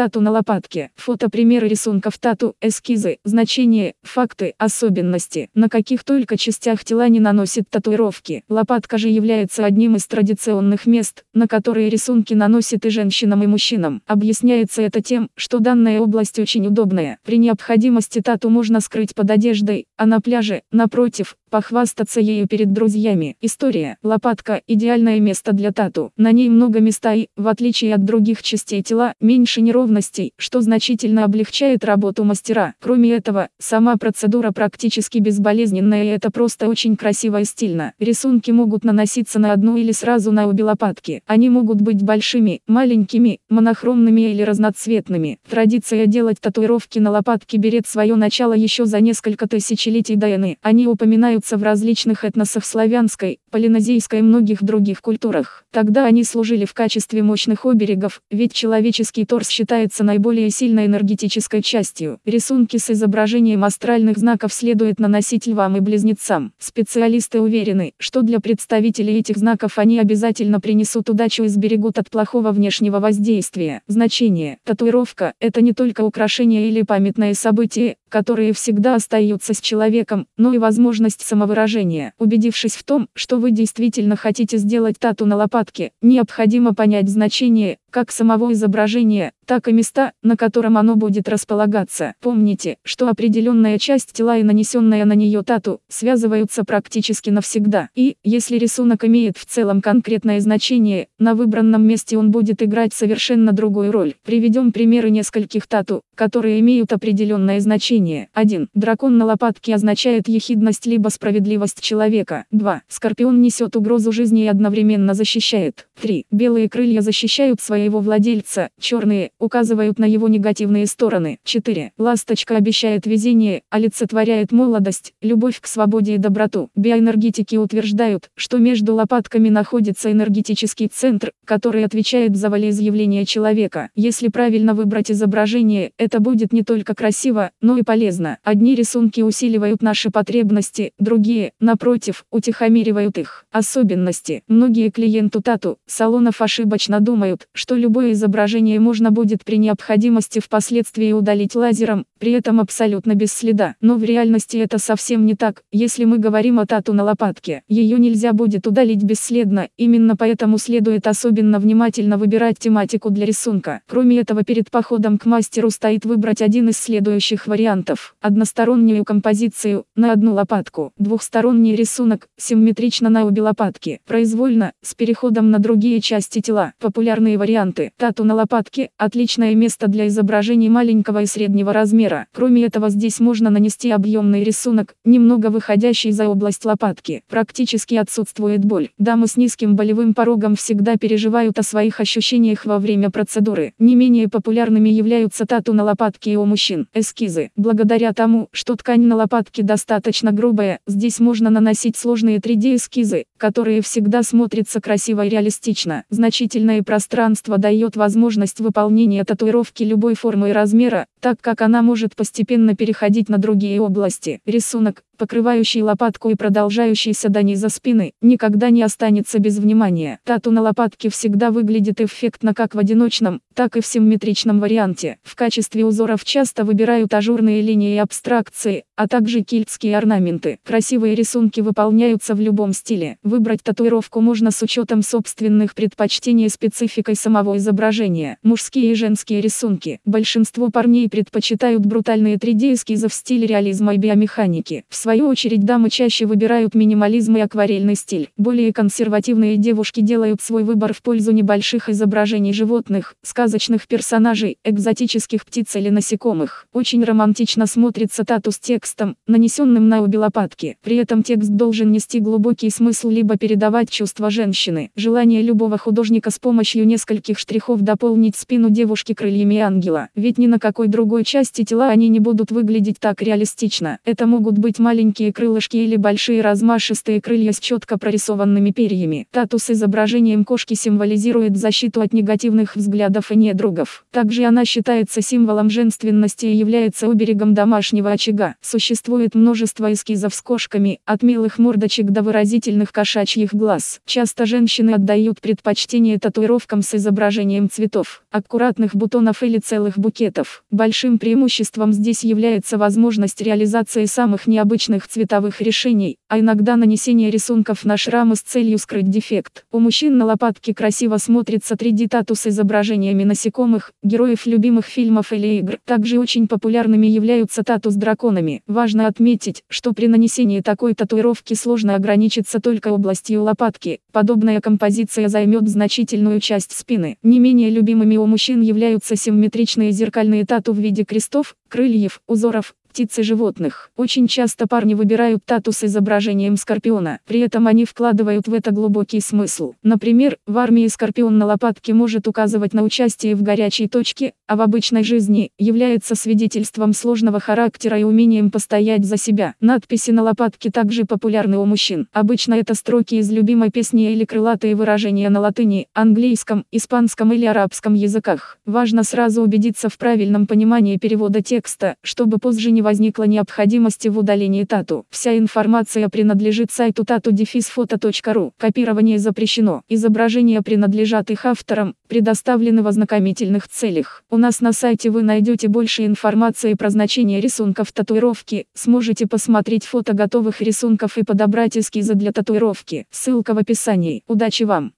Тату на лопатке. Фото примеры рисунков тату, эскизы, значения, факты, особенности, на каких только частях тела не наносит татуировки. Лопатка же является одним из традиционных мест, на которые рисунки наносят и женщинам и мужчинам. Объясняется это тем, что данная область очень удобная. При необходимости тату можно скрыть под одеждой, а на пляже, напротив, похвастаться ею перед друзьями. История. Лопатка – идеальное место для тату. На ней много места и, в отличие от других частей тела, меньше неровностей, что значительно облегчает работу мастера. Кроме этого, сама процедура практически безболезненная и это просто очень красиво и стильно. Рисунки могут наноситься на одну или сразу на обе лопатки. Они могут быть большими, маленькими, монохромными или разноцветными. Традиция делать татуировки на лопатке берет свое начало еще за несколько тысячелетий до Эны. Они упоминают встречаются в различных этносах славянской, полинезийской и многих других культурах. Тогда они служили в качестве мощных оберегов, ведь человеческий торс считается наиболее сильной энергетической частью. Рисунки с изображением астральных знаков следует наносить львам и близнецам. Специалисты уверены, что для представителей этих знаков они обязательно принесут удачу и сберегут от плохого внешнего воздействия. Значение. Татуировка – это не только украшение или памятное событие, которые всегда остаются с человеком, но и возможность самовыражения. Убедившись в том, что вы действительно хотите сделать тату на лопатке, необходимо понять значение, как самого изображения, так и места, на котором оно будет располагаться. Помните, что определенная часть тела и нанесенная на нее тату, связываются практически навсегда. И, если рисунок имеет в целом конкретное значение, на выбранном месте он будет играть совершенно другую роль. Приведем примеры нескольких тату, которые имеют определенное значение. 1. Дракон на лопатке означает ехидность либо справедливость человека. 2. Скорпион несет угрозу жизни и одновременно защищает. 3. Белые крылья защищают своего владельца, черные указывают на его негативные стороны. 4. Ласточка обещает везение, олицетворяет молодость, любовь к свободе и доброту. Биоэнергетики утверждают, что между лопатками находится энергетический центр, который отвечает за волеизъявление человека. Если правильно выбрать изображение, это будет не только красиво, но и полезно. Одни рисунки усиливают наши потребности, другие, напротив, утихомиривают их. Особенности. Многие клиенты тату, салонов ошибочно думают, что любое изображение можно будет будет при необходимости впоследствии удалить лазером, при этом абсолютно без следа. Но в реальности это совсем не так, если мы говорим о тату на лопатке. Ее нельзя будет удалить бесследно, именно поэтому следует особенно внимательно выбирать тематику для рисунка. Кроме этого перед походом к мастеру стоит выбрать один из следующих вариантов. Одностороннюю композицию, на одну лопатку. Двухсторонний рисунок, симметрично на обе лопатки. Произвольно, с переходом на другие части тела. Популярные варианты. Тату на лопатке, отлично отличное место для изображений маленького и среднего размера. Кроме этого здесь можно нанести объемный рисунок, немного выходящий за область лопатки. Практически отсутствует боль. Дамы с низким болевым порогом всегда переживают о своих ощущениях во время процедуры. Не менее популярными являются тату на лопатке и у мужчин. Эскизы. Благодаря тому, что ткань на лопатке достаточно грубая, здесь можно наносить сложные 3D эскизы, которые всегда смотрятся красиво и реалистично. Значительное пространство дает возможность выполнения нанесения татуировки любой формы и размера, так как она может постепенно переходить на другие области. Рисунок, покрывающий лопатку и продолжающийся до низа спины, никогда не останется без внимания. Тату на лопатке всегда выглядит эффектно как в одиночном, так и в симметричном варианте. В качестве узоров часто выбирают ажурные линии и абстракции, а также кильтские орнаменты. Красивые рисунки выполняются в любом стиле. Выбрать татуировку можно с учетом собственных предпочтений и спецификой самого изображения. Мужские и женские рисунки. Большинство парней предпочитают брутальные 3D-эскизы в стиле реализма и биомеханики. В свою очередь дамы чаще выбирают минимализм и акварельный стиль. Более консервативные девушки делают свой выбор в пользу небольших изображений животных, сказочных персонажей, экзотических птиц или насекомых. Очень романтично смотрится тату с текстом, нанесенным на обе лопатки. При этом текст должен нести глубокий смысл либо передавать чувства женщины. Желание любого художника с помощью нескольких штрихов дополнить спину девушки крыльями ангела. Ведь ни на какой другой части тела они не будут выглядеть так реалистично. Это могут быть маленькие маленькие крылышки или большие размашистые крылья с четко прорисованными перьями. Тату с изображением кошки символизирует защиту от негативных взглядов и недругов. Также она считается символом женственности и является оберегом домашнего очага. Существует множество эскизов с кошками, от милых мордочек до выразительных кошачьих глаз. Часто женщины отдают предпочтение татуировкам с изображением цветов, аккуратных бутонов или целых букетов. Большим преимуществом здесь является возможность реализации самых необычных цветовых решений, а иногда нанесение рисунков на шрамы с целью скрыть дефект. У мужчин на лопатке красиво смотрится 3D-тату с изображениями насекомых, героев любимых фильмов или игр. Также очень популярными являются тату с драконами. Важно отметить, что при нанесении такой татуировки сложно ограничиться только областью лопатки. Подобная композиция займет значительную часть спины. Не менее любимыми у мужчин являются симметричные зеркальные тату в виде крестов, крыльев, узоров, птиц и животных. Очень часто парни выбирают тату с изображением скорпиона, при этом они вкладывают в это глубокий смысл. Например, в армии скорпион на лопатке может указывать на участие в горячей точке, а в обычной жизни является свидетельством сложного характера и умением постоять за себя. Надписи на лопатке также популярны у мужчин. Обычно это строки из любимой песни или крылатые выражения на латыни, английском, испанском или арабском языках. Важно сразу убедиться в правильном понимании перевода текста, чтобы позже не не возникла необходимости в удалении тату. Вся информация принадлежит сайту tatu-foto.ru. Копирование запрещено. Изображения принадлежат их авторам, предоставлены в ознакомительных целях. У нас на сайте вы найдете больше информации про значение рисунков татуировки, сможете посмотреть фото готовых рисунков и подобрать эскизы для татуировки. Ссылка в описании. Удачи вам!